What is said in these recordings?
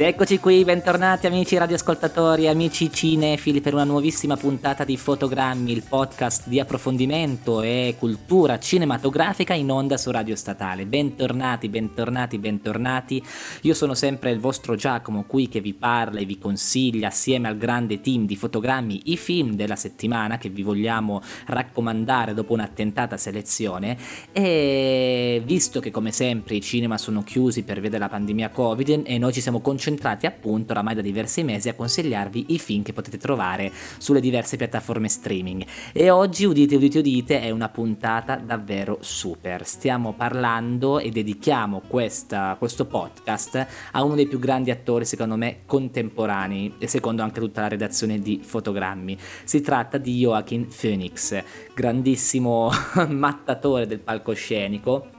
Ed eccoci qui, bentornati amici radioascoltatori, amici cinefili per una nuovissima puntata di Fotogrammi, il podcast di approfondimento e cultura cinematografica in onda su Radio Statale. Bentornati, bentornati, bentornati. Io sono sempre il vostro Giacomo qui che vi parla e vi consiglia assieme al grande team di Fotogrammi i film della settimana che vi vogliamo raccomandare dopo un'attentata selezione e visto che come sempre i cinema sono chiusi per via della pandemia Covid e noi ci siamo concentrati concentrati appunto oramai da diversi mesi a consigliarvi i film che potete trovare sulle diverse piattaforme streaming. E oggi, udite, udite, udite, è una puntata davvero super. Stiamo parlando e dedichiamo questa, questo podcast a uno dei più grandi attori, secondo me, contemporanei e secondo anche tutta la redazione di Fotogrammi. Si tratta di Joaquin Phoenix, grandissimo mattatore del palcoscenico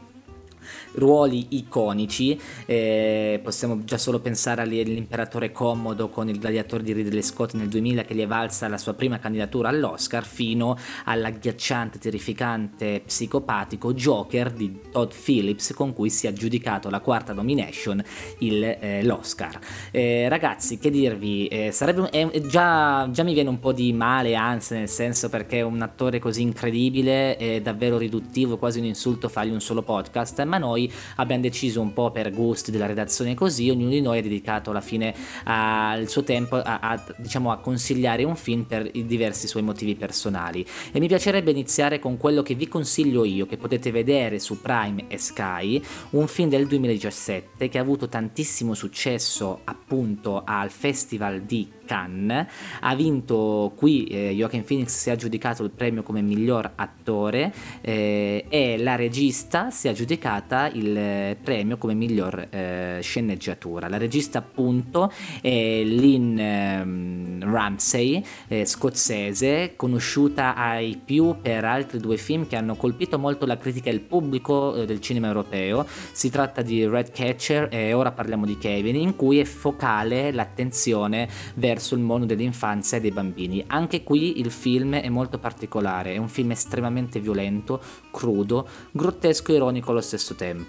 ruoli iconici, eh, possiamo già solo pensare all'imperatore Commodo con il gladiatore di Ridley Scott nel 2000 che gli è valsa la sua prima candidatura all'Oscar, fino all'agghiacciante, terrificante, psicopatico Joker di Todd Phillips con cui si è aggiudicato la quarta nomination, il, eh, l'Oscar. Eh, ragazzi, che dirvi, eh, sarebbe, già, già, mi viene un po' di male, anzi, nel senso perché un attore così incredibile, è davvero riduttivo, quasi un insulto fargli un solo podcast, ma noi abbiamo deciso un po' per gusti della redazione così, ognuno di noi ha dedicato alla fine al suo tempo a, a, diciamo, a consigliare un film per i diversi suoi motivi personali. E mi piacerebbe iniziare con quello che vi consiglio io, che potete vedere su Prime e Sky, un film del 2017 che ha avuto tantissimo successo appunto al Festival di Cannes, ha vinto qui eh, Joaquin Phoenix si è aggiudicato il premio come miglior attore eh, e la regista si è aggiudicata il eh, premio come miglior eh, sceneggiatura. La regista appunto è Lynn ehm, Ramsey, eh, scozzese, conosciuta ai più per altri due film che hanno colpito molto la critica e il pubblico eh, del cinema europeo. Si tratta di Red Catcher e ora parliamo di Kevin, in cui è focale l'attenzione verso il mondo dell'infanzia e dei bambini. Anche qui il film è molto particolare, è un film estremamente violento, crudo, grottesco e ironico allo stesso tempo.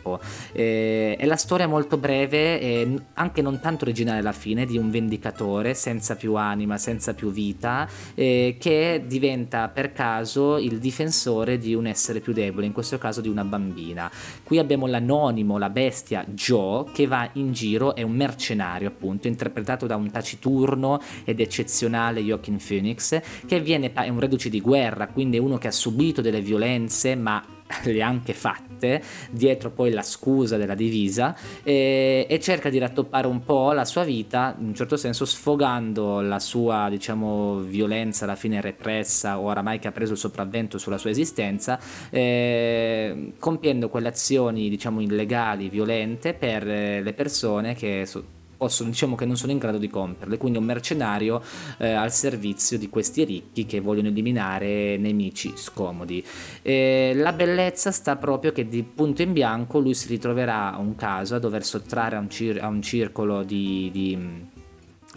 Eh, è la storia molto breve e anche non tanto originale alla fine di un vendicatore senza più anima, senza più vita, eh, che diventa per caso il difensore di un essere più debole, in questo caso di una bambina. Qui abbiamo l'anonimo, la bestia Joe, che va in giro, è un mercenario appunto, interpretato da un taciturno ed eccezionale Joaquin Phoenix, che viene, è un reduce di guerra, quindi uno che ha subito delle violenze, ma le ha anche fatte, dietro poi la scusa della divisa, e, e, cerca di rattoppare un po' la sua vita, in un certo senso sfogando la sua, diciamo, violenza alla fine repressa, o oramai che ha preso il sopravvento sulla sua esistenza, eh, compiendo quelle azioni, diciamo, illegali, violente per le persone che... So, possono, diciamo che non sono in grado di compierle, quindi un mercenario eh, al servizio di questi ricchi che vogliono eliminare nemici scomodi. E la bellezza sta proprio che di punto in bianco lui si ritroverà un caso a dover sottrarre a un, cir- a un circolo di, di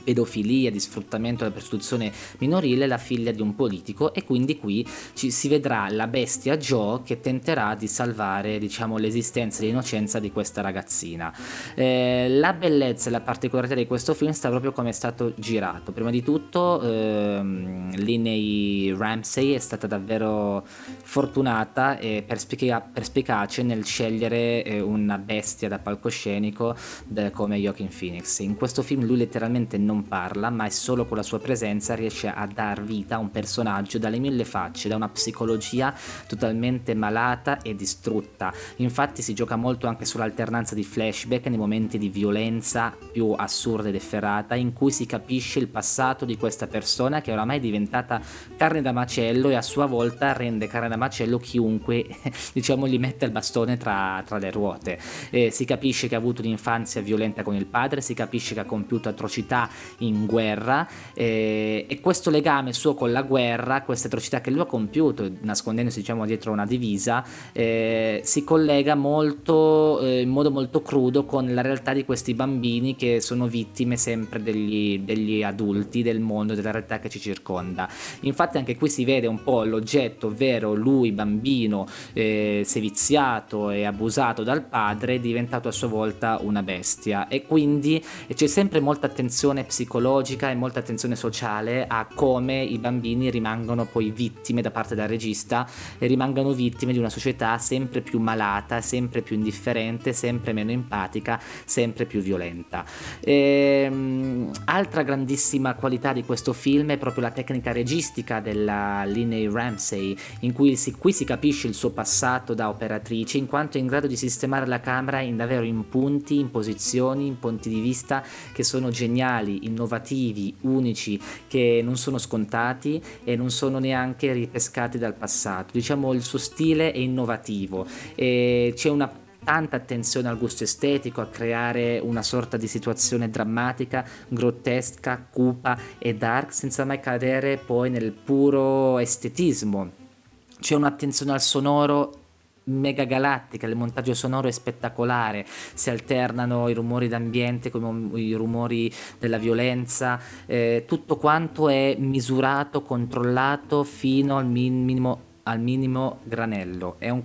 pedofilia, di sfruttamento della prostituzione minorile la figlia di un politico e quindi qui ci si vedrà la bestia Joe che tenterà di salvare diciamo, l'esistenza e l'innocenza di questa ragazzina. Eh, la bellezza e la particolarità di questo film sta proprio come è stato girato. Prima di tutto ehm, Linney Ramsey è stata davvero fortunata e perspica- perspicace nel scegliere eh, una bestia da palcoscenico de- come Joaquin Phoenix. In questo film lui letteralmente non parla, ma è solo con la sua presenza riesce a dar vita a un personaggio dalle mille facce, da una psicologia totalmente malata e distrutta. Infatti si gioca molto anche sull'alternanza di flashback nei momenti di violenza più assurda ed efferata, in cui si capisce il passato di questa persona che oramai è diventata carne da macello e a sua volta rende carne da macello chiunque diciamo gli mette il bastone tra, tra le ruote. Eh, si capisce che ha avuto un'infanzia violenta con il padre, si capisce che ha compiuto atrocità in guerra eh, e questo legame suo con la guerra, queste atrocità che lui ha compiuto, nascondendosi diciamo dietro una divisa, eh, si collega molto eh, in modo molto crudo con la realtà di questi bambini che sono vittime sempre degli, degli adulti, del mondo, della realtà che ci circonda. Infatti anche qui si vede un po' l'oggetto, ovvero lui bambino eh, seviziato e abusato dal padre, diventato a sua volta una bestia e quindi c'è sempre molta attenzione psicologica e molta attenzione sociale a come i bambini rimangono poi vittime da parte del regista e rimangano vittime di una società sempre più malata, sempre più indifferente, sempre meno empatica, sempre più violenta. E, um, altra grandissima qualità di questo film è proprio la tecnica registica della Linnea Ramsey, in cui si, qui si capisce il suo passato da operatrice, in quanto è in grado di sistemare la camera in davvero in punti, in posizioni, in punti di vista che sono geniali, innovativi, unici, che non sono scontati e non sono neanche ripescati dal passato. Diciamo il suo stile è innovativo e c'è una tanta attenzione al gusto estetico, a creare una sorta di situazione drammatica, grottesca, cupa e dark, senza mai cadere poi nel puro estetismo. C'è un'attenzione al sonoro mega galattica, il montaggio sonoro è spettacolare, si alternano i rumori d'ambiente con i rumori della violenza, eh, tutto quanto è misurato, controllato fino al minimo al minimo granello. È un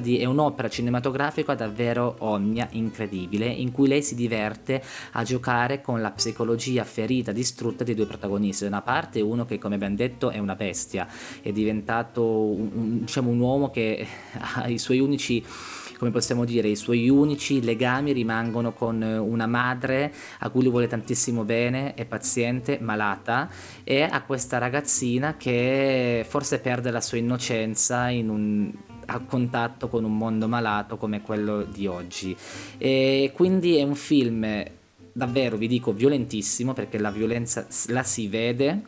di è un'opera cinematografica davvero omnia, incredibile, in cui lei si diverte a giocare con la psicologia ferita, distrutta dei due protagonisti. Da una parte uno che, come abbiamo detto, è una bestia, è diventato un, un, diciamo, un uomo che ha i suoi unici come possiamo dire, i suoi unici legami rimangono con una madre a cui lui vuole tantissimo bene, è paziente, malata, e a questa ragazzina che forse perde la sua innocenza in un a contatto con un mondo malato come quello di oggi. E quindi è un film davvero, vi dico, violentissimo perché la violenza la si vede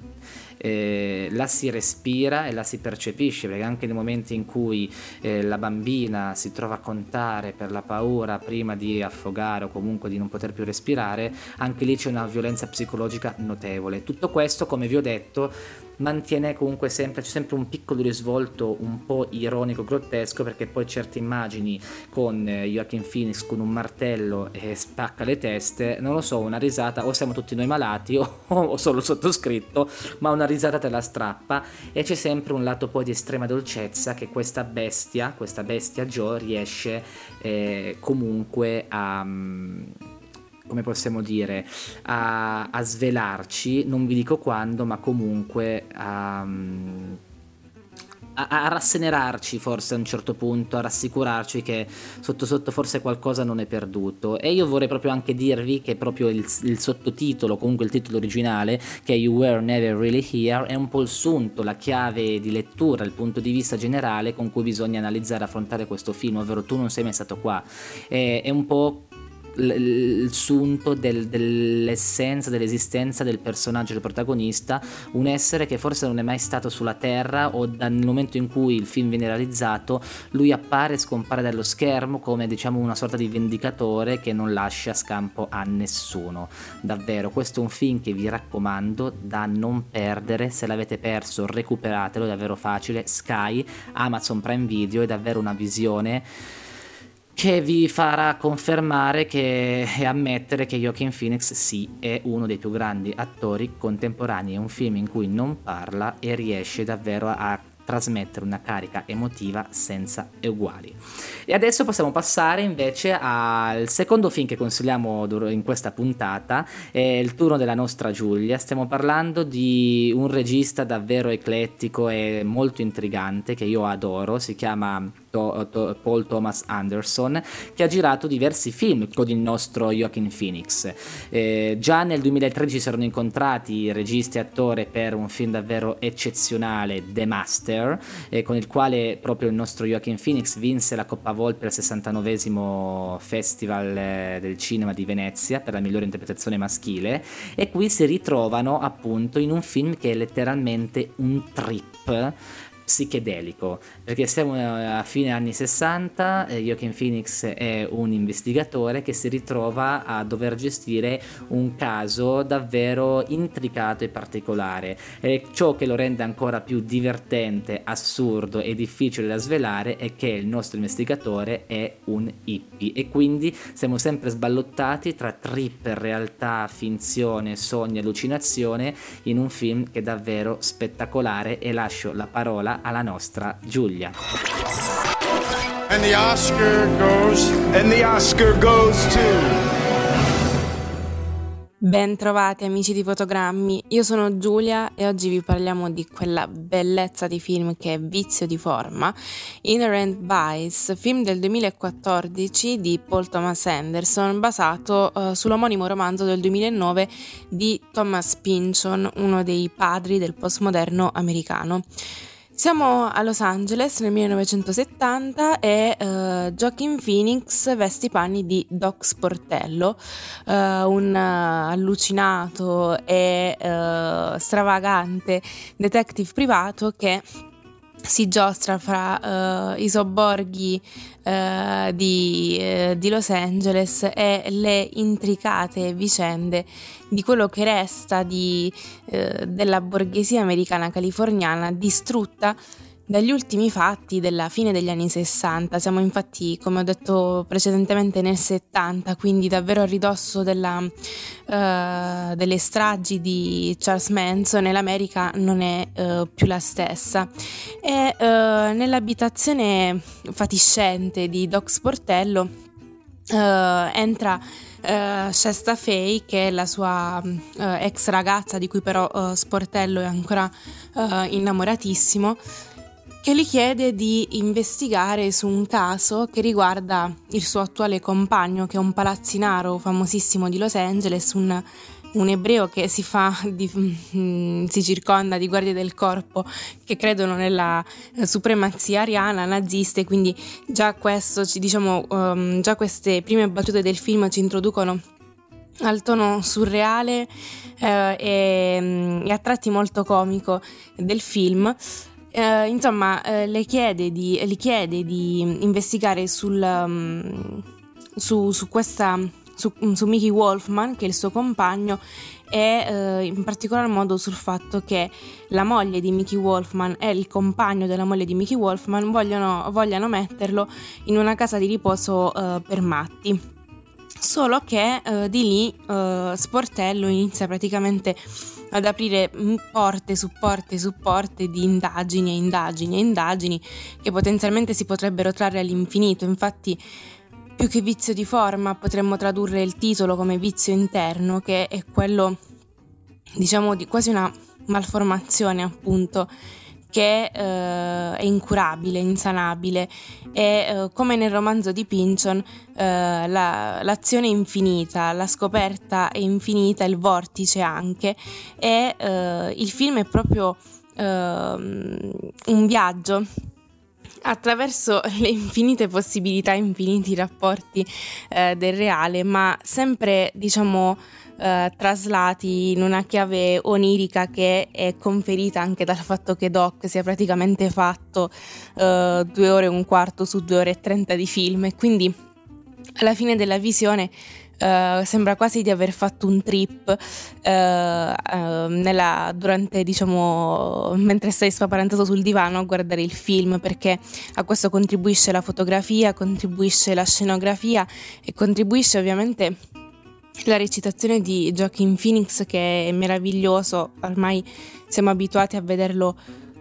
eh, la si respira e la si percepisce, perché anche nei momenti in cui eh, la bambina si trova a contare per la paura prima di affogare o comunque di non poter più respirare, anche lì c'è una violenza psicologica notevole. Tutto questo, come vi ho detto, mantiene comunque sempre, c'è sempre un piccolo risvolto un po' ironico, grottesco, perché poi certe immagini con eh, Joaquin Phoenix con un martello e spacca le teste, non lo so, una risata, o siamo tutti noi malati o, o solo sottoscritto, ma una risata te la strappa. E c'è sempre un lato poi di estrema dolcezza che questa bestia, questa bestia Joe riesce eh, comunque a... Um, come possiamo dire, a, a, svelarci, non vi dico quando, ma comunque a, a, a, rassenerarci forse a un certo punto, a rassicurarci che sotto sotto forse qualcosa non è perduto. E io vorrei proprio anche dirvi che proprio il, il sottotitolo, comunque il titolo originale, che è You Were Never Really Here, è un po' il sunto, la chiave di lettura, il punto di vista generale con cui bisogna analizzare affrontare questo film, ovvero tu non sei mai stato qua. È, è un po' il sunto del, dell'essenza, dell'esistenza del personaggio, del protagonista, un essere che forse non è mai stato sulla Terra o dal momento in cui il film viene realizzato, lui appare e scompare dallo schermo come diciamo una sorta di vendicatore che non lascia scampo a nessuno. Davvero, questo è un film che vi raccomando da non perdere, se l'avete perso recuperatelo, è davvero facile, Sky, Amazon Prime Video, è davvero una visione che vi farà confermare che, e ammettere che Joaquin Phoenix sì è uno dei più grandi attori contemporanei, è un film in cui non parla e riesce davvero a trasmettere una carica emotiva senza uguali. E adesso possiamo passare invece al secondo film che consigliamo in questa puntata, è il turno della nostra Giulia. Stiamo parlando di un regista davvero eclettico e molto intrigante che io adoro, si chiama to- to- Paul Thomas Anderson, che ha girato diversi film con il nostro Joaquin Phoenix. Eh, già nel 2013 si erano incontrati registi e attore per un film davvero eccezionale, The Master, eh, con il quale proprio il nostro Joaquin Phoenix vinse la Coppa Volpe al 69 Festival eh, del Cinema di Venezia per la migliore interpretazione maschile e qui si ritrovano appunto in un film che è letteralmente un trip psichedelico, perché siamo a fine anni 60, eh, Joaquin Phoenix è un investigatore che si ritrova a dover gestire un caso davvero intricato e particolare. E ciò che lo rende ancora più divertente, assurdo e difficile da svelare è che il nostro investigatore è un hippie. E quindi siamo sempre sballottati tra trip, realtà, finzione, sogno, allucinazione in un film che è davvero spettacolare. E lascio la parola alla nostra Giulia. And the Oscar goes. And the Oscar goes to. Ben trovati amici di Fotogrammi, io sono Giulia e oggi vi parliamo di quella bellezza di film che è Vizio di forma, Inherent Vice, film del 2014 di Paul Thomas Anderson basato uh, sull'omonimo romanzo del 2009 di Thomas Pynchon, uno dei padri del postmoderno americano. Siamo a Los Angeles nel 1970 e uh, Joaquin Phoenix veste i panni di Doc Sportello, uh, un uh, allucinato e stravagante detective privato che si giostra fra uh, i sobborghi uh, di, uh, di, Los Angeles e le intricate vicende di quello che resta di, della borghesia americana californiana distrutta dagli ultimi fatti della fine degli anni 60. Siamo infatti, come ho detto precedentemente, nel 70, quindi davvero a ridosso della, uh, delle stragi di Charles Manson e l'America non è uh, più la stessa. E uh, nell'abitazione fatiscente di Doc Sportello entra Uh, Shasta Fay, che è la sua uh, ex ragazza, di cui però uh, Sportello è ancora innamoratissimo, che gli chiede di investigare su un caso che riguarda il suo attuale compagno, che è un palazzinaro famosissimo di Los Angeles, un, un ebreo che si, fa di, mm, si circonda di guardie del corpo che credono nella supremazia ariana nazista e quindi già questo, diciamo, um, già queste prime battute del film ci introducono al tono surreale eh, e, mm, e, a tratti molto comico del film eh, insomma, eh, le, chiede di, le, chiede di, investigare sul, um, su, su, questa, su, su, Mickey Wolfman, che è il suo compagno, e eh, in particolar modo sul fatto che la moglie di Mickey Wolfman e il compagno della moglie di Mickey Wolfman vogliono, vogliano metterlo in una casa di riposo eh, per matti. Solo che eh, di lì eh, Sportello inizia praticamente ad aprire porte su porte su porte di indagini e indagini e indagini che potenzialmente si potrebbero trarre all'infinito. Infatti, più che vizio di forma, potremmo tradurre il titolo come vizio interno, che è quello, diciamo, di quasi una malformazione, appunto, che eh, è incurabile, insanabile. E eh, come nel romanzo di Pynchon eh, la, l'azione è infinita, la scoperta è infinita, il vortice anche. E eh, il film è proprio ehm, un viaggio attraverso le infinite possibilità, infiniti rapporti eh, del reale, ma sempre diciamo eh, traslati in una chiave onirica che è conferita anche dal fatto che Doc sia praticamente fatto eh, due ore e un quarto su due ore e trenta di film. E quindi alla fine della visione Uh, sembra quasi di aver fatto un trip uh, nella, durante, diciamo, mentre stai spaparantato sul divano a guardare il film, perché a questo contribuisce la fotografia, contribuisce la scenografia e contribuisce ovviamente la recitazione di Joaquin Phoenix che è meraviglioso, ormai siamo abituati a vederlo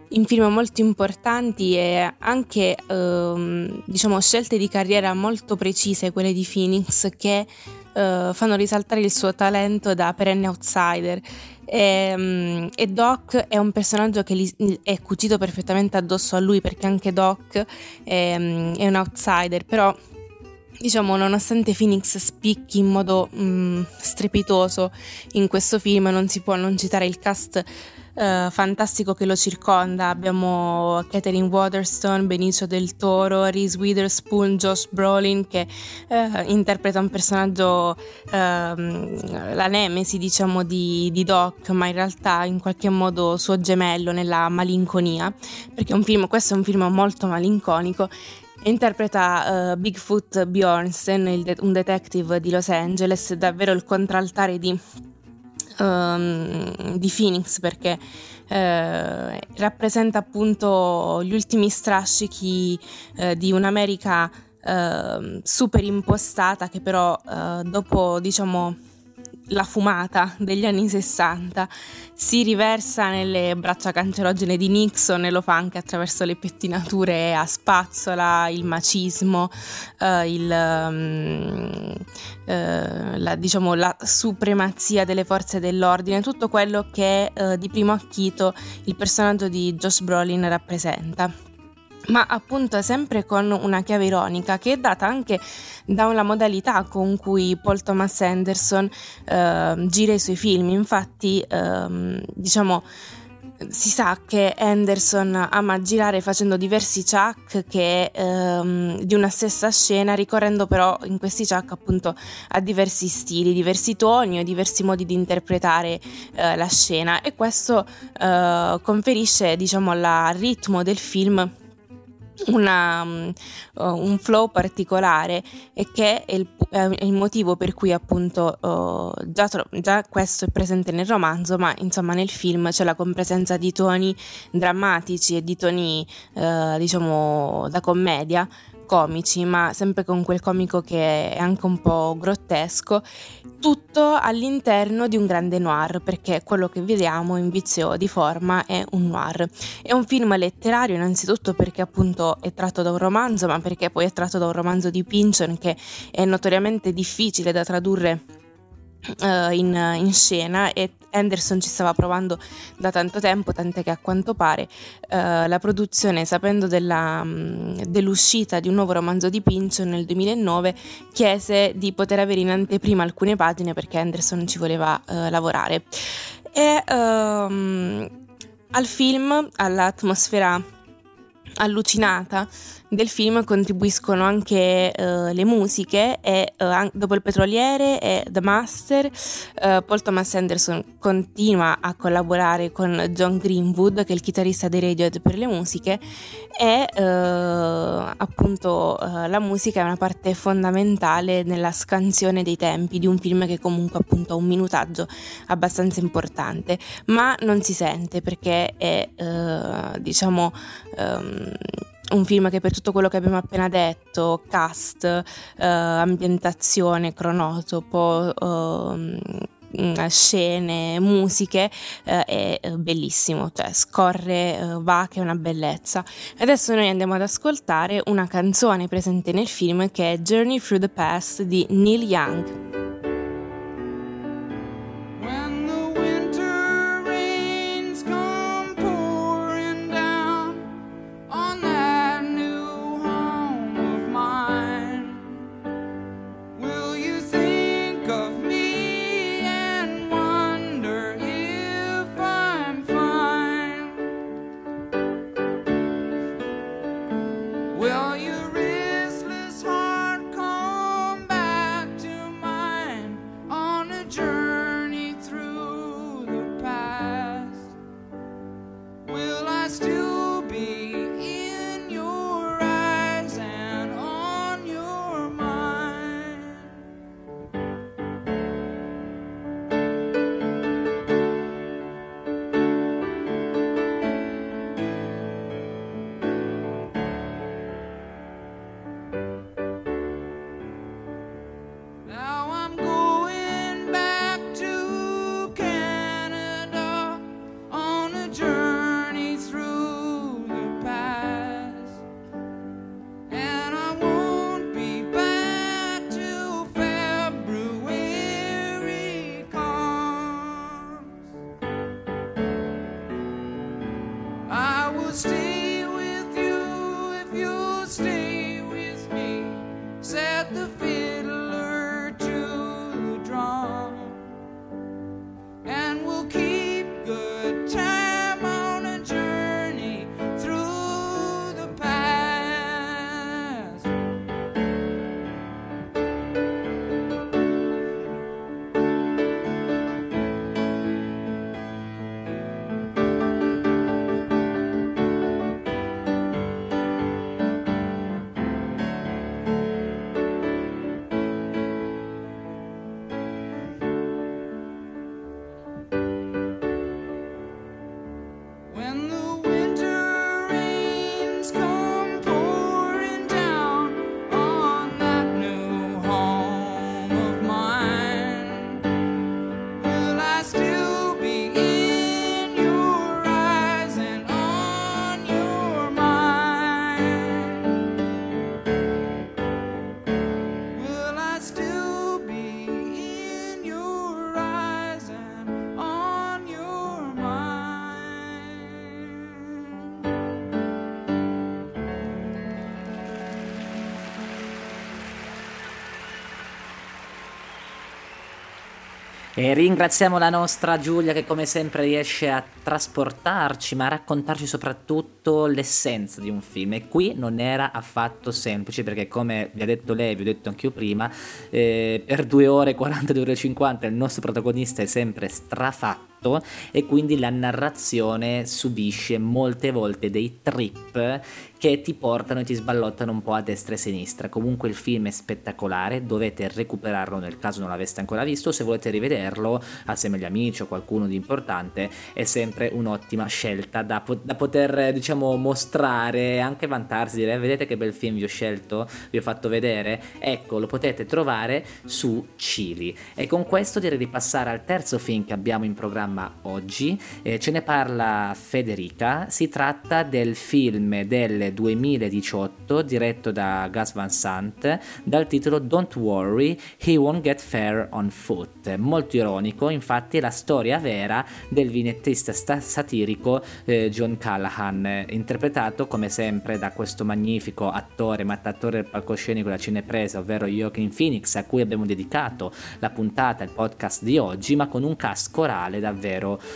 in film molto importanti e anche ehm, diciamo scelte di carriera molto precise quelle di Phoenix che eh, fanno risaltare il suo talento da perenne outsider. E, um, e, Doc è un personaggio che gli, è cucito perfettamente addosso a lui perché anche Doc è, è un outsider però diciamo, nonostante Phoenix spicchi in modo mh, mm, strepitoso in questo film, non si può non citare il cast uh, fantastico che lo circonda. Abbiamo Catherine Waterston, Benicio del Toro, Reese Witherspoon, Josh Brolin che uh, interpreta un personaggio, uh, la nemesi diciamo di, di, Doc, ma in realtà in qualche modo suo gemello nella malinconia, perché un film, questo è un film molto malinconico interpreta uh, Bigfoot Bjornsen, de- un detective di Los Angeles, davvero il contraltare di um, di Phoenix perché eh, rappresenta appunto gli ultimi strascichi eh, di un'America eh, super impostata che però eh, dopo diciamo la fumata degli anni 60 si riversa nelle braccia cancerogene di Nixon e lo fa anche attraverso le pettinature a spazzola, il macismo, eh, il, um, eh, la, diciamo, la, supremazia delle forze dell'ordine, tutto quello che eh, di primo acchito il personaggio di Josh Brolin rappresenta ma appunto sempre con una chiave ironica che è data anche da una modalità con cui Paul Thomas Anderson eh, gira i suoi film. Infatti, eh, diciamo, si sa che Anderson ama girare facendo diversi chuck che, ehm, di una stessa scena, ricorrendo però in questi chuck appunto a diversi stili, diversi toni o diversi modi di interpretare eh, la scena e questo eh, conferisce diciamo al ritmo del film una, uh, un flow particolare e che è il, è il motivo per cui appunto uh, già, tro- già, questo è presente nel romanzo ma insomma nel film c'è la compresenza di toni drammatici e di toni uh, diciamo da commedia comici, ma sempre con quel comico che è anche un po' grottesco, tutto all'interno di un grande noir, perché quello che vediamo in vizio di forma è un noir. È un film letterario innanzitutto perché appunto è tratto da un romanzo, ma perché poi è tratto da un romanzo di Pynchon che è notoriamente difficile da tradurre uh, in, in, scena e Anderson ci stava provando da tanto tempo, tant'è che a quanto pare uh, la produzione, sapendo della, um, dell'uscita di un nuovo romanzo di Pynchon nel 2009, chiese di poter avere in anteprima alcune pagine perché Anderson ci voleva uh, lavorare. E um, al film, all'atmosfera allucinata del film contribuiscono anche uh, le musiche e uh, dopo il petroliere e The Master uh, Paul Thomas Anderson continua a collaborare con John Greenwood che è il chitarrista dei Radiohead per le musiche e appunto la musica è una parte fondamentale nella scansione dei tempi di un film che comunque appunto ha un minutaggio abbastanza importante. Ma non si sente perché è diciamo um, un film che per tutto quello che abbiamo appena detto, cast, eh, ambientazione, cronotopo, eh, scene, musiche, eh, è bellissimo, cioè scorre, eh, va che è una bellezza. Adesso noi andiamo ad ascoltare una canzone presente nel film che è Journey Through the Past di Neil Young. E ringraziamo la nostra Giulia che come sempre riesce a trasportarci, ma a raccontarci soprattutto l'essenza di un film. E qui non era affatto semplice perché come vi ha detto lei, vi ho detto anche io prima, eh, per 2 ore 42 ore 50 il nostro protagonista è sempre strafatto e quindi la narrazione subisce molte volte dei trip che ti portano e ti sballottano un po' a destra e a sinistra. Comunque il film è spettacolare, dovete recuperarlo nel caso non l'aveste ancora visto, se volete rivederlo assieme agli amici o qualcuno di importante è sempre un'ottima scelta da, po- da poter diciamo mostrare e anche vantarsi, dire vedete che bel film vi ho scelto, vi ho fatto vedere, ecco lo potete trovare su Cili. E con questo direi di passare al terzo film che abbiamo in programma oggi, eh, ce ne parla Federica, si tratta del film del 2018 diretto da Gus Van Sant dal titolo Don't Worry, He Won't Get Fair on Foot. Molto ironico, infatti è la storia vera del vignettista satirico eh, John Callahan, interpretato come sempre da questo magnifico attore, mattatore del palcoscenico della cinepresa, ovvero Joaquin Phoenix, a cui abbiamo dedicato la puntata, il podcast di oggi, ma con un cast corale davvero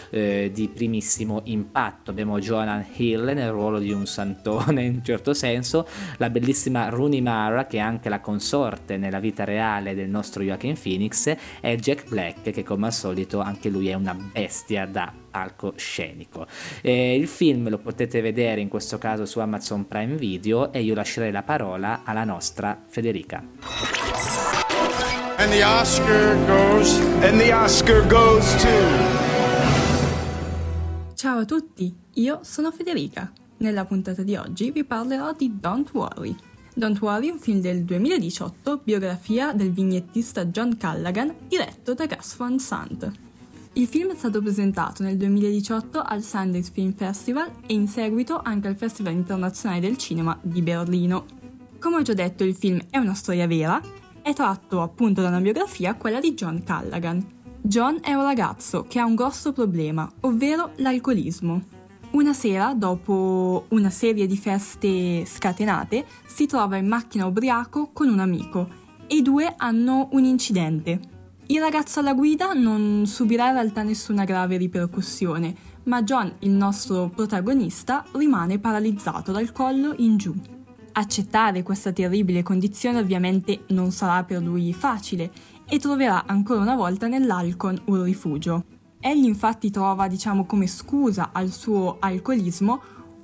eh, di primissimo impatto. Abbiamo Jonah Hill nel ruolo di un santone in un certo senso, la bellissima Rooney Mara che è anche la consorte nella vita reale del nostro Joaquin Phoenix e Jack Black che come al solito anche lui è una bestia da palcoscenico. Eh, il film lo potete vedere in questo caso su Amazon Prime Video e io lascerei la parola alla nostra Federica. And the Oscar goes, and the Oscar goes to. Ciao a tutti, io sono Federica. Nella puntata di oggi vi parlerò di Don't Worry. Don't Worry è un film del 2018, biografia del vignettista John Callaghan, diretto da Gus Van Sant. Il film è stato presentato nel 2018 al Sundance Film Festival e in seguito anche al Festival internazionale del cinema di Berlino. Come ho già detto, il film è una storia vera, è tratto appunto da una biografia, quella di John Callaghan. John è un ragazzo che ha un grosso problema, ovvero l'alcolismo. Una sera, dopo una serie di feste scatenate, si trova in macchina ubriaco con un amico e i due hanno un incidente. Il ragazzo alla guida non subirà in realtà nessuna grave ripercussione, ma John, il nostro protagonista, rimane paralizzato dal collo in giù. Accettare questa terribile condizione ovviamente non sarà per lui facile e troverà ancora una volta nell'Alcon un rifugio. Egli infatti trova, diciamo, come scusa al suo alcolismo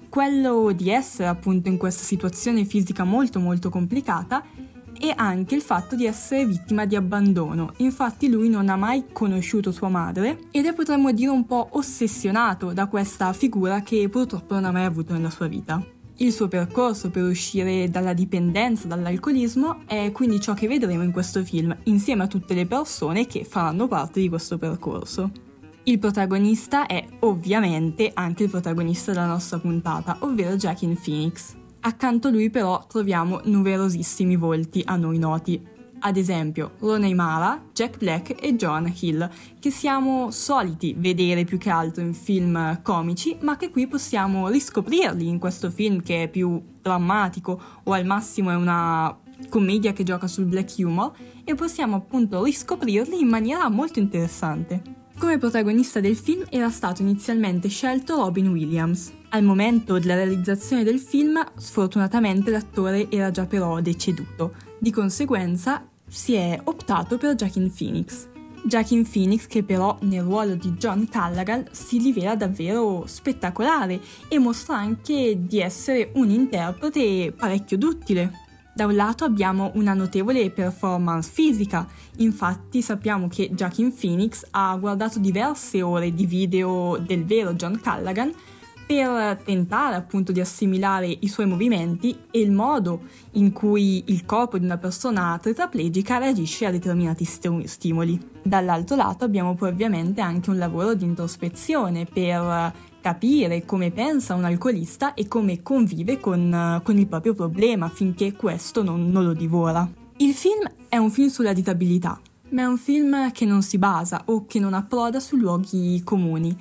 quello di essere appunto in questa situazione fisica molto molto complicata e anche il fatto di essere vittima di abbandono. Infatti lui non ha mai conosciuto sua madre ed è potremmo dire un po' ossessionato da questa figura che purtroppo non ha mai avuto nella sua vita. Il suo percorso per uscire dalla dipendenza, dall'alcolismo, è quindi ciò che vedremo in questo film, insieme a tutte le persone che faranno parte di questo percorso. Il protagonista è ovviamente anche il protagonista della nostra puntata, ovvero Jackin Phoenix. Accanto a lui però troviamo numerosissimi volti a noi noti. Ad esempio Roney Mara, Jack Black e John Hill, che siamo soliti vedere più che altro in film comici, ma che qui possiamo riscoprirli in questo film che è più drammatico o al massimo è una commedia che gioca sul black humor e possiamo appunto riscoprirli in maniera molto interessante. Come protagonista del film era stato inizialmente scelto Robin Williams. Al momento della realizzazione del film, sfortunatamente l'attore era già però deceduto. Di conseguenza si è optato per Jackin Phoenix. Jackin Phoenix che però nel ruolo di John Callaghan si rivela davvero spettacolare e mostra anche di essere un interprete parecchio duttile. Da un lato abbiamo una notevole performance fisica, infatti sappiamo che Jackin Phoenix ha guardato diverse ore di video del vero John Callaghan per tentare appunto di assimilare i suoi movimenti e il modo in cui il corpo di una persona tetraplegica reagisce a determinati st- stimoli. Dall'altro lato abbiamo poi ovviamente anche un lavoro di introspezione per capire come pensa un alcolista e come convive con, con il proprio problema finché questo non, non lo divora. Il film è un film sulla disabilità, ma è un film che non si basa o che non approda su luoghi comuni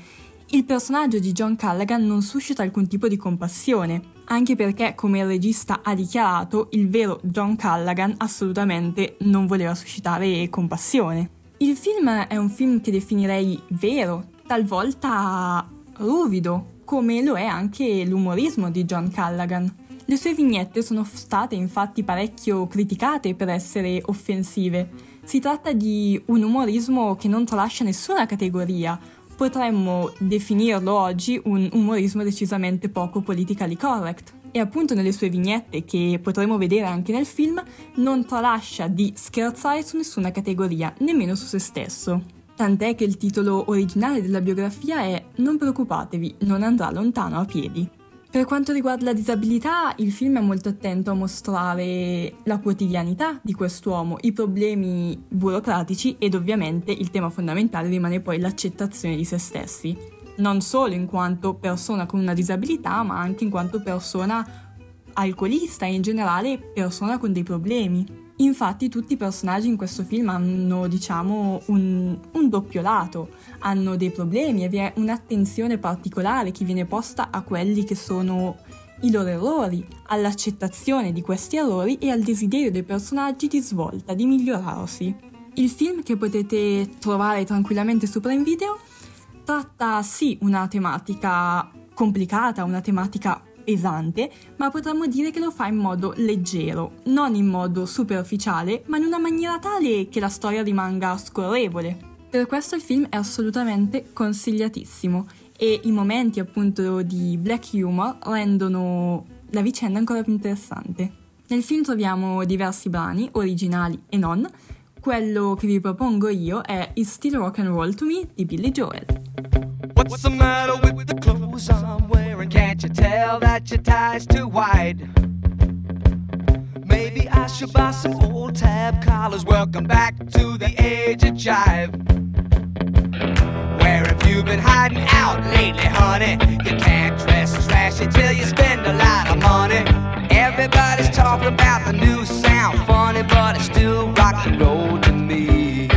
il personaggio di John Callaghan non suscita alcun tipo di compassione, anche perché, come il regista ha dichiarato, il vero John Callaghan assolutamente non voleva suscitare compassione. Il film è un film che definirei vero, talvolta ruvido, come lo è anche l'umorismo di John Callaghan. Le sue vignette sono state infatti parecchio criticate per essere offensive. Si tratta di un umorismo che non tralascia nessuna categoria, potremmo definirlo oggi un umorismo decisamente poco politically correct. E appunto nelle sue vignette, che potremo vedere anche nel film, non tralascia di scherzare su nessuna categoria, nemmeno su se stesso. Tant'è che il titolo originale della biografia è Non preoccupatevi, non andrà lontano a piedi. Per quanto riguarda la disabilità, il film è molto attento a mostrare la quotidianità di quest'uomo, i problemi burocratici ed ovviamente il tema fondamentale rimane poi l'accettazione di se stessi, non solo in quanto persona con una disabilità, ma anche in quanto persona alcolista e in generale persona con dei problemi. Infatti tutti i personaggi in questo film hanno, diciamo, un, un, doppio lato, hanno dei problemi e vi è un'attenzione particolare che viene posta a quelli che sono i loro errori, all'accettazione di questi errori e al desiderio dei personaggi di svolta, di migliorarsi. Il film che potete trovare tranquillamente su Prime Video tratta sì una tematica complicata, una tematica pesante, ma potremmo dire che lo fa in modo leggero, non in modo superficiale, ma in una maniera tale che la storia rimanga scorrevole. Per questo il film è assolutamente consigliatissimo e i momenti appunto di black humor rendono la vicenda ancora più interessante. Nel film troviamo diversi brani, originali e non. Quello che vi propongo io è It's Still Rock and Roll to Me di Billy Joel. What's the matter with the clothes I'm wearing? Can't you tell that your tie's too wide? Maybe I should buy some old tab collars. Welcome back to the age of jive. Have been hiding out lately, honey? You can't dress trashy till you spend a lot of money. Everybody's talking about the new sound, funny, but it's still rock and roll to me.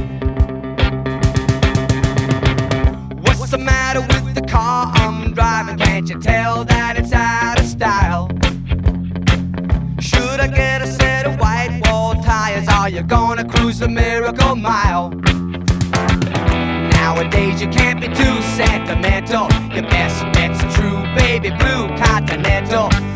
What's the matter with the car I'm driving? Can't you tell that it's out of style? Should I get a set of white wall tires? Are you gonna cruise the miracle mile? Nowadays you can't be too sentimental. Your best bet's a true, baby blue continental.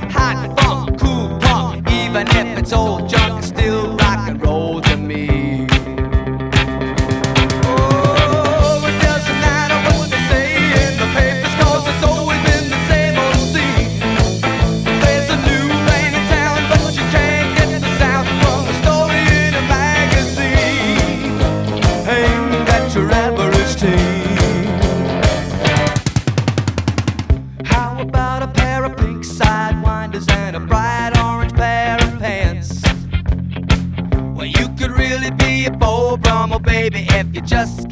Just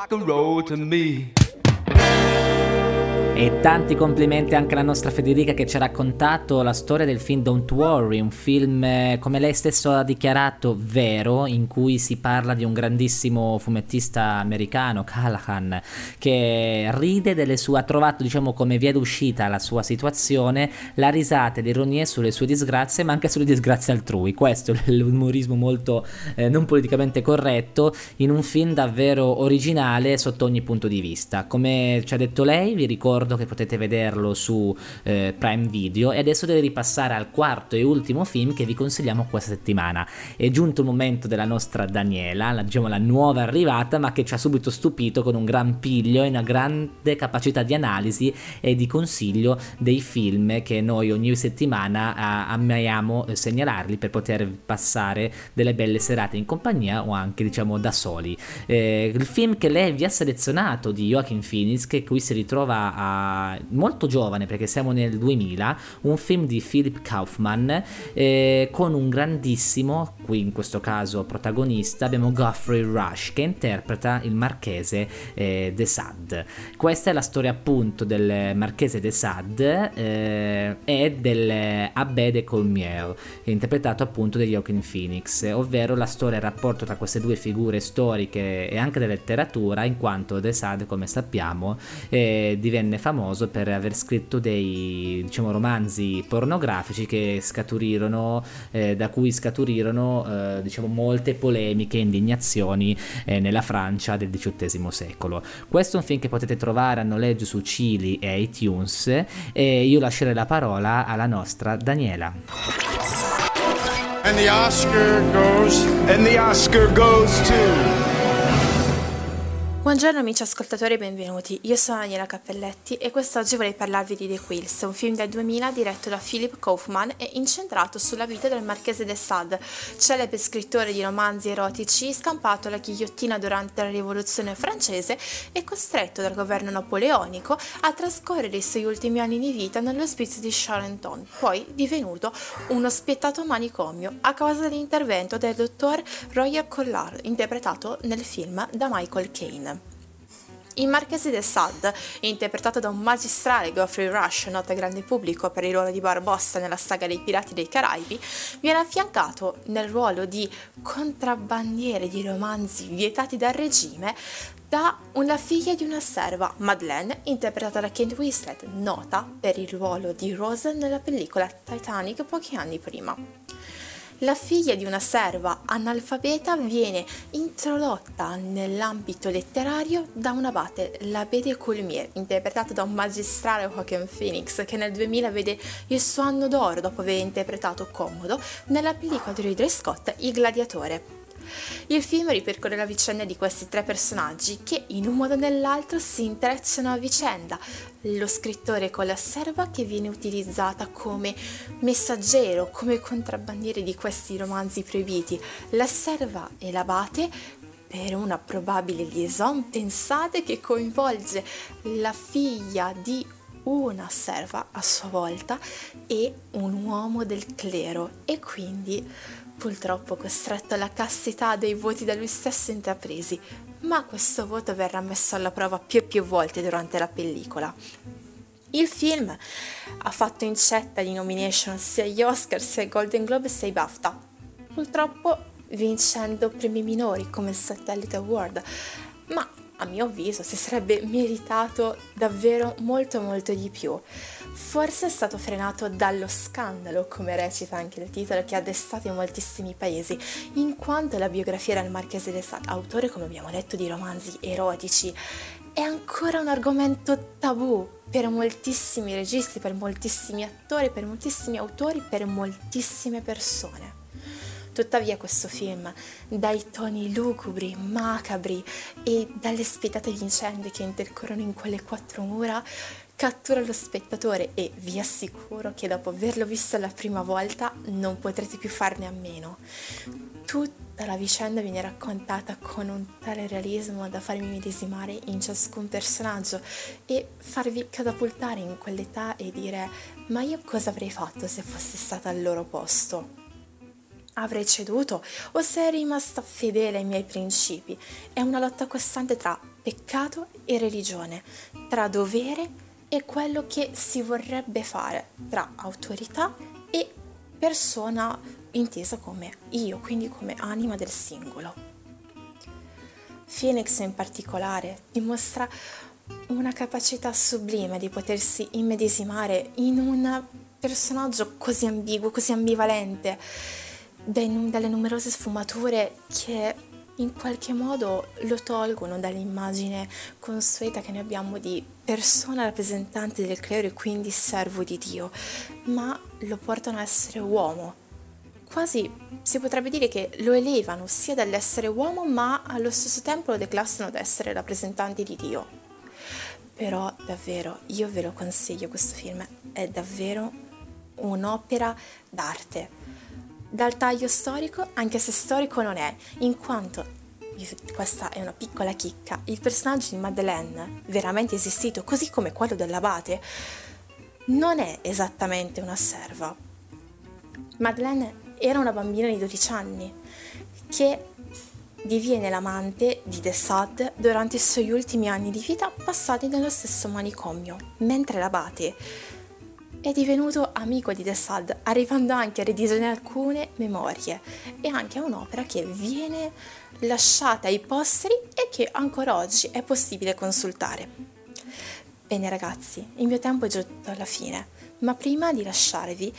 rock and roll to me. E tanti complimenti anche alla nostra Federica che ci ha raccontato la storia del film Don't Worry, un film eh, come lei stesso ha dichiarato vero, in cui si parla di un grandissimo fumettista americano, Callahan, che ride delle sue, ha trovato diciamo come via d'uscita alla sua situazione la risata e l'ironia sulle sue disgrazie, ma anche sulle disgrazie altrui. Questo è l'umorismo molto eh, non politicamente corretto in un film davvero originale sotto ogni punto di vista. Come ci ha detto lei, vi ricordo ricordo che potete vederlo su eh, Prime Video e adesso deve ripassare al quarto e ultimo film che vi consigliamo questa settimana. È giunto il momento della nostra Daniela, la, diciamo la nuova arrivata, ma che ci ha subito stupito con un gran piglio e una grande capacità di analisi e di consiglio dei film che noi ogni settimana a, amiamo segnalarli per poter passare delle belle serate in compagnia o anche diciamo da soli. Eh, il film che lei vi ha selezionato di Joaquin Phoenix che qui si ritrova a molto giovane perché siamo nel 2000, un film di Philip Kaufman eh, con un grandissimo, qui in questo caso protagonista, abbiamo Geoffrey Rush che interpreta il marchese eh, De Sade. Questa è la storia appunto del marchese De Sade eh, e del Abbé de Colmier, interpretato appunto da Joaquin Phoenix, ovvero la storia e il rapporto tra queste due figure storiche e anche della letteratura, in quanto De Sade, come sappiamo, eh, divenne famoso famoso per aver scritto dei diciamo, romanzi pornografici che scaturirono, eh, da cui scaturirono eh, diciamo, molte polemiche e indignazioni eh, nella Francia del XVIII secolo. Questo è un film che potete trovare a noleggio su Cili e iTunes e io lascerei la parola alla nostra Daniela. And the Oscar goes. And the Oscar goes to. Buongiorno amici ascoltatori e benvenuti, io sono Daniela Cappelletti e quest'oggi vorrei parlarvi di The Quills, un film del 2000 diretto da Philip Kaufman e incentrato sulla vita del marchese de Sade, celebre scrittore di romanzi erotici scampato alla ghigliottina durante la rivoluzione francese e costretto dal governo napoleonico a trascorrere i suoi ultimi anni di vita nell'ospizio di Charenton, poi divenuto uno spietato manicomio a causa dell'intervento del dottor Royer Collard, interpretato nel film da Michael Caine. Il Marchese de Sade, interpretato da un magistrale Geoffrey Rush, noto al grande pubblico per il ruolo di Barbossa nella saga dei Pirati dei Caraibi, viene affiancato nel ruolo di contrabbandiere di romanzi vietati dal regime da una figlia di una serva, Madeleine, interpretata da Kate Winslet, nota per il ruolo di Rose nella pellicola Titanic pochi anni prima la figlia di una serva analfabeta viene introdotta nell'ambito letterario da un abate, l'abbé de Coulmier, interpretato da un magistrale Joaquin Phoenix, che nel 2000 vede il suo anno d'oro dopo aver interpretato Comodo nella pellicola di Ridley Scott Il Gladiatore. Il film ripercorre la vicenda di questi tre personaggi che in un modo o nell'altro si intrecciano a vicenda. Lo scrittore con la serva che viene utilizzata come messaggero, come contrabbandiere di questi romanzi proibiti, la serva e l'abate per una probabile liaison, pensate che coinvolge la figlia di una serva a sua volta e un uomo del clero e quindi purtroppo costretto alla castità dei voti da lui stesso intrapresi, ma questo voto verrà messo alla prova più e più volte durante la pellicola. Il film ha fatto incetta di nomination sia agli Oscar sia ai Golden Globe sia ai BAFTA, purtroppo vincendo premi minori come il Satellite Award, ma a mio avviso si sarebbe meritato davvero molto molto di più. Forse è stato frenato dallo scandalo, come recita anche il titolo, che ha destato in moltissimi paesi, in quanto la biografia del Marchese de Sade, autore come abbiamo detto di romanzi erotici, è ancora un argomento tabù per moltissimi registi, per moltissimi attori, per moltissimi autori, per moltissime persone. Tuttavia questo film, dai toni lugubri, macabri e dalle spietate vicende che intercorrono in quelle quattro mura, cattura lo spettatore e vi assicuro che dopo averlo visto la prima volta non potrete più farne a meno. Tutta la vicenda viene raccontata con un tale realismo da farmi medesimare in ciascun personaggio e farvi catapultare in quell'età e dire ma io cosa avrei fatto se fossi stata al loro posto? avrei ceduto o sarei rimasta fedele ai miei principi. È una lotta costante tra peccato e religione, tra dovere e quello che si vorrebbe fare, tra autorità e persona intesa come io, quindi come anima del singolo. Phoenix in particolare dimostra una capacità sublime di potersi immedesimare in un personaggio così ambiguo, così ambivalente, dalle numerose sfumature che in qualche modo lo tolgono dall'immagine consueta che noi abbiamo di persona rappresentante del clero e quindi servo di Dio, ma lo portano a essere uomo. Quasi si potrebbe dire che lo elevano sia dall'essere uomo, ma allo stesso tempo lo declassano da essere rappresentanti di Dio. Però davvero, io ve lo consiglio questo film, è davvero un'opera d'arte. Dal taglio storico, anche se storico non è, in quanto, questa è una piccola chicca, il personaggio di Madeleine, veramente esistito, così come quello dell'abate, non è esattamente una serva. Madeleine era una bambina di 12 anni che diviene l'amante di De Sade durante i suoi ultimi anni di vita passati nello stesso manicomio, mentre l'abate è divenuto amico di De Sade, arrivando anche a redigere alcune memorie e anche a un'opera che viene lasciata ai posteri e che ancora oggi è possibile consultare. Bene ragazzi, il mio tempo è giunto alla fine, ma prima di lasciarvi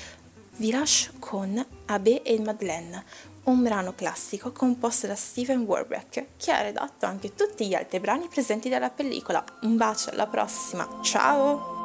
vi lascio con Abe e Madeleine, un brano classico composto da Steven Warbeck, che ha redatto anche tutti gli altri brani presenti nella pellicola. Un bacio, alla prossima, ciao!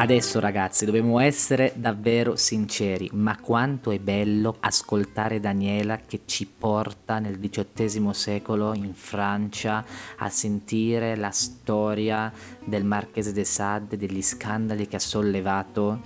Adesso ragazzi dobbiamo essere davvero sinceri, ma quanto è bello ascoltare Daniela che ci porta nel XVIII secolo in Francia a sentire la storia del Marchese de Sade, degli scandali che ha sollevato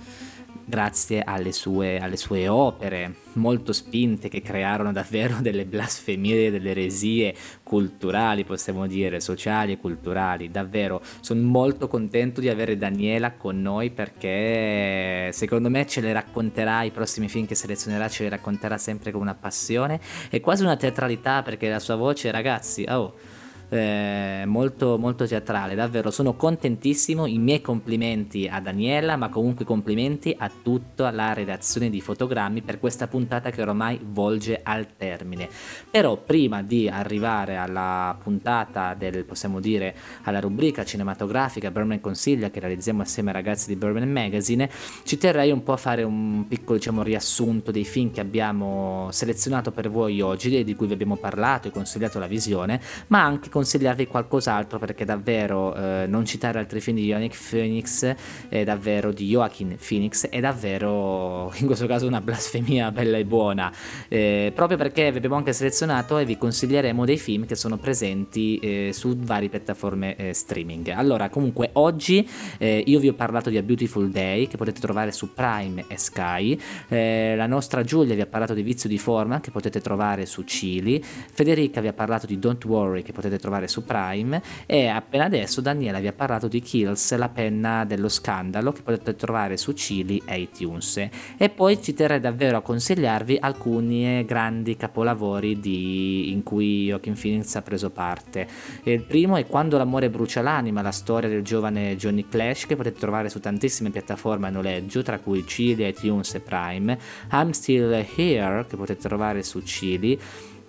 grazie alle sue, alle sue, opere molto spinte che crearono davvero delle blasfemie, delle eresie culturali, possiamo dire, sociali e culturali. Davvero sono molto contento di avere Daniela con noi perché secondo me ce le racconterà, i prossimi film che selezionerà ce li racconterà sempre con una passione e quasi una teatralità perché la sua voce, ragazzi, oh eh, molto, molto teatrale, davvero sono contentissimo, i miei complimenti a Daniela, ma comunque complimenti a tutta la redazione di fotogrammi per questa puntata che ormai volge al termine. Però prima di arrivare alla puntata del, possiamo dire, alla rubrica cinematografica Berman Consiglia che realizziamo assieme ai ragazzi di Berman Magazine, ci terrei un po' a fare un piccolo diciamo, riassunto dei film che abbiamo selezionato per voi oggi e di cui vi abbiamo parlato e consigliato la visione, ma anche con consigliarvi qualcos'altro perché davvero eh, non citare altri film di Joaquin Phoenix è davvero di Joaquin Phoenix è davvero in questo caso una blasfemia bella e buona. Eh, proprio perché vi abbiamo anche selezionato e vi consiglieremo dei film che sono presenti eh, su varie piattaforme eh, streaming. Allora comunque oggi eh, io vi ho parlato di A Beautiful Day che potete trovare su Prime e Sky. Eh, la nostra Giulia vi ha parlato di Vizio di Forma che potete trovare su Cili. Federica vi ha parlato di Don't Worry che potete trovare su Prime e appena adesso Daniela vi ha parlato di Kills, la penna dello scandalo che potete trovare su Cili e iTunes. E poi ci terrei davvero a consigliarvi alcuni grandi capolavori di... in cui Joaquin Phoenix ha preso parte. Il primo è Quando l'amore brucia l'anima, la storia del giovane Johnny Clash che potete trovare su tantissime piattaforme a noleggio tra cui Cili, iTunes e Prime, I'm Still Here che potete trovare su Cili,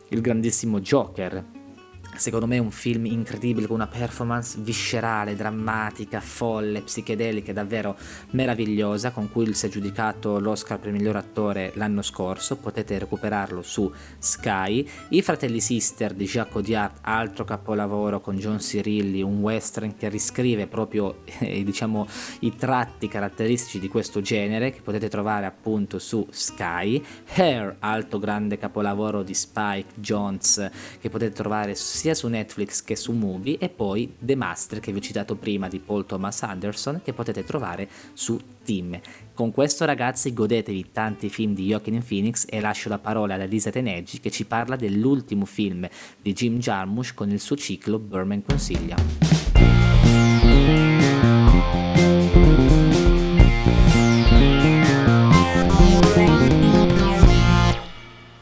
il grandissimo Joker Secondo me è un film incredibile con una performance viscerale, drammatica, folle, psichedelica davvero meravigliosa con cui si è giudicato l'Oscar per miglior attore l'anno scorso, potete recuperarlo su Sky. I Fratelli Sister di Jacques Audiard, altro capolavoro con John Cirilli, un western che riscrive proprio eh, diciamo, i tratti caratteristici di questo genere che potete trovare appunto su Sky. Hair, altro grande capolavoro di Spike Jones che potete trovare sia sia su Netflix che su Movie e poi The Master che vi ho citato prima di Paul Thomas Anderson che potete trovare su Team. Con questo ragazzi godetevi tanti film di Joaquin Phoenix e lascio la parola ad Elisa Teneggi che ci parla dell'ultimo film di Jim Jarmusch con il suo ciclo Berman consiglia.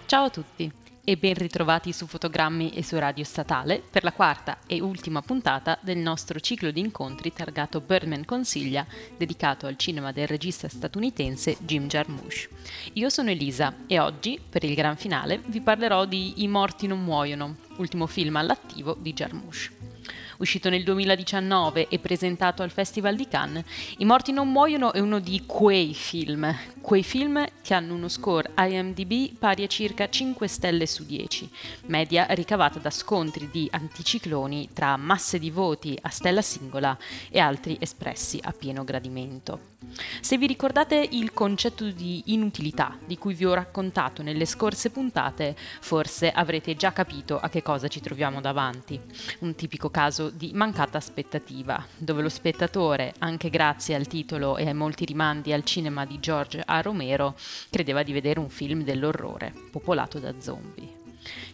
Ciao a tutti! E ben ritrovati su Fotogrammi e su Radio Statale per la quarta e ultima puntata del nostro ciclo di incontri targato Birdman Consiglia, dedicato al cinema del regista statunitense Jim Jarmusch. Io sono Elisa e oggi, per il gran finale, vi parlerò di I morti non muoiono, ultimo film all'attivo di Jarmusch uscito nel 2019 e presentato al Festival di Cannes, I morti non muoiono è uno di quei film, quei film che hanno uno score IMDb pari a circa 5 stelle su 10, media ricavata da scontri di anticicloni tra masse di voti a stella singola e altri espressi a pieno gradimento. Se vi ricordate il concetto di inutilità di cui vi ho raccontato nelle scorse puntate, forse avrete già capito a che cosa ci troviamo davanti. Un tipico caso di mancata aspettativa, dove lo spettatore, anche grazie al titolo e ai molti rimandi al cinema di George A. Romero, credeva di vedere un film dell'orrore, popolato da zombie.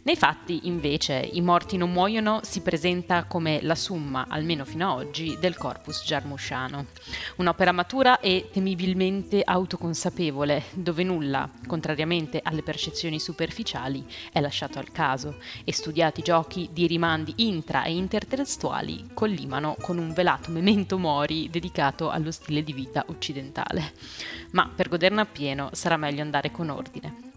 Nei fatti, invece, I morti non muoiono si presenta come la summa, almeno fino ad oggi, del corpus giarmusciano. Un'opera matura e temibilmente autoconsapevole, dove nulla, contrariamente alle percezioni superficiali, è lasciato al caso, e studiati giochi di rimandi intra e intertestuali collimano con un velato memento mori dedicato allo stile di vita occidentale. Ma per goderne appieno sarà meglio andare con ordine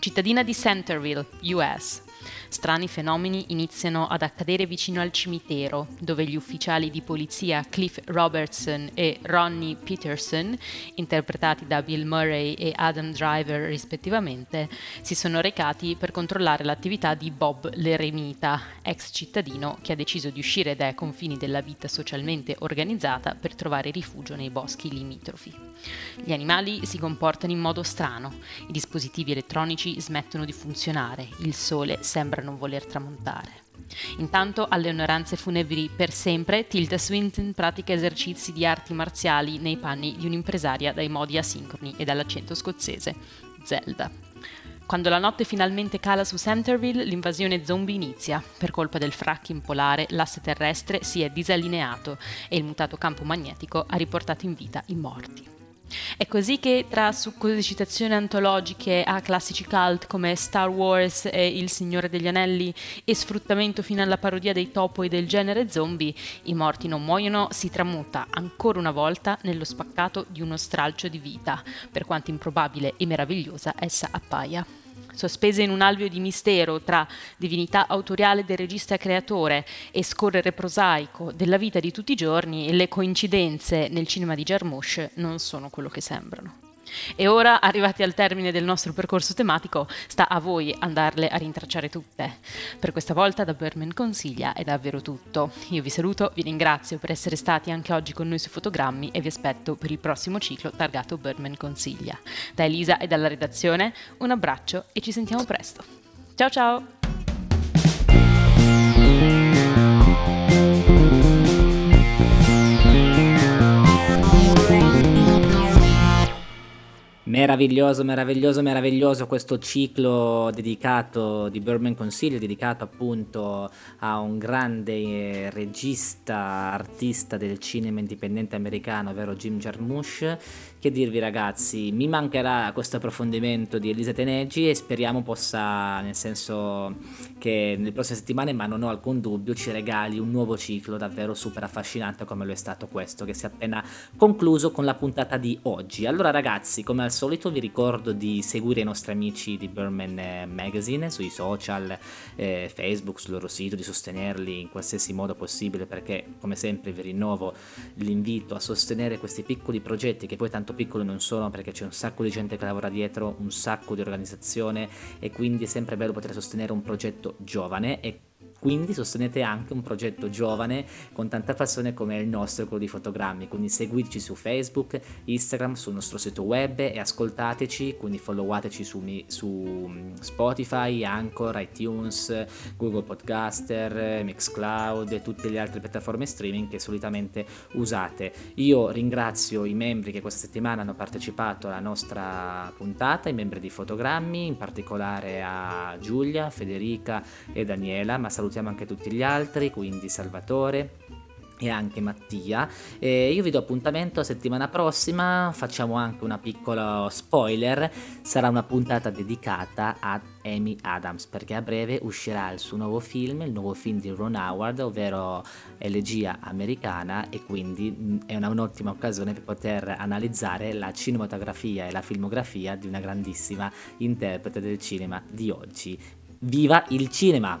cittadina di Centerville, US. Strani fenomeni iniziano ad accadere vicino al cimitero, dove gli ufficiali di polizia Cliff Robertson e Ronnie Peterson, interpretati da Bill Murray e Adam Driver rispettivamente, si sono recati per controllare l'attività di Bob l'eremita, ex cittadino che ha deciso di uscire dai confini della vita socialmente organizzata per trovare rifugio nei boschi limitrofi. Gli animali si comportano in modo strano, i dispositivi elettronici smettono di funzionare, il sole sembra non voler tramontare. Intanto, alle onoranze funebri per sempre, Tilda Swinton pratica esercizi di arti marziali nei panni di un'impresaria dai modi asincroni e dall'accento scozzese, Zelda. Quando la notte finalmente cala su Centerville, l'invasione zombie inizia. Per colpa del fracking polare, l'asse terrestre si è disallineato e il mutato campo magnetico ha riportato in vita i morti. È così che tra succose citazioni antologiche a classici cult come Star Wars e Il Signore degli Anelli e sfruttamento fino alla parodia dei topo e del genere zombie, I morti non muoiono si tramuta ancora una volta nello spaccato di uno stralcio di vita, per quanto improbabile e meravigliosa essa appaia sospese in un alveo di mistero tra divinità autoriale del regista creatore e scorrere prosaico della vita di tutti i giorni, le coincidenze nel cinema di Jarmusch non sono quello che sembrano. E ora, arrivati al termine del nostro percorso tematico, sta a voi andarle a rintracciare tutte. Per questa volta da Berman Consiglia è davvero tutto. Io vi saluto, vi ringrazio per essere stati anche oggi con noi su Fotogrammi e vi aspetto per il prossimo ciclo targato Berman Consiglia. Da Elisa e dalla redazione un abbraccio e ci sentiamo presto. Ciao ciao! Meraviglioso, meraviglioso, meraviglioso questo ciclo dedicato di Birdman Consiglio, dedicato appunto a un grande eh, regista, artista del cinema indipendente americano, ovvero Jim Jarmusch. Che dirvi ragazzi, mi mancherà questo approfondimento di Elisa Teneggi e speriamo possa, nel senso che nelle prossime settimane, ma non ho alcun dubbio, ci regali un nuovo ciclo davvero super affascinante come lo è stato questo, che si è appena concluso con la puntata di oggi. Allora ragazzi, come al solito vi ricordo di seguire i nostri amici di Berman eh, Magazine sui social, eh, Facebook, sul loro sito, di sostenerli in qualsiasi modo possibile perché come sempre vi rinnovo l'invito a sostenere questi piccoli progetti che poi tanto piccoli non sono perché c'è un sacco di gente che lavora dietro, un sacco di organizzazione e quindi è sempre bello poter sostenere un progetto giovane e quindi sostenete anche un progetto giovane con tanta passione come il nostro, quello di fotogrammi. Quindi seguiteci su Facebook, Instagram, sul nostro sito web e ascoltateci, quindi followateci su, su mm, Spotify, Anchor, iTunes, Google Podcaster, Mixcloud e tutte le altre piattaforme streaming che solitamente usate. Io ringrazio i membri che questa settimana hanno partecipato alla nostra puntata, i membri di Fotogrammi, in particolare a Giulia, Federica e Daniela, ma saluto salutiamo anche tutti gli altri, quindi Salvatore e anche Mattia. E io vi do appuntamento settimana prossima, facciamo anche una piccola spoiler, sarà una puntata dedicata a Amy Adams perché a breve uscirà il suo nuovo film, il nuovo film di Ron Howard, ovvero Elegia americana e quindi è una, un'ottima occasione per poter analizzare la cinematografia e la filmografia di una grandissima interprete del cinema di oggi. Viva il cinema!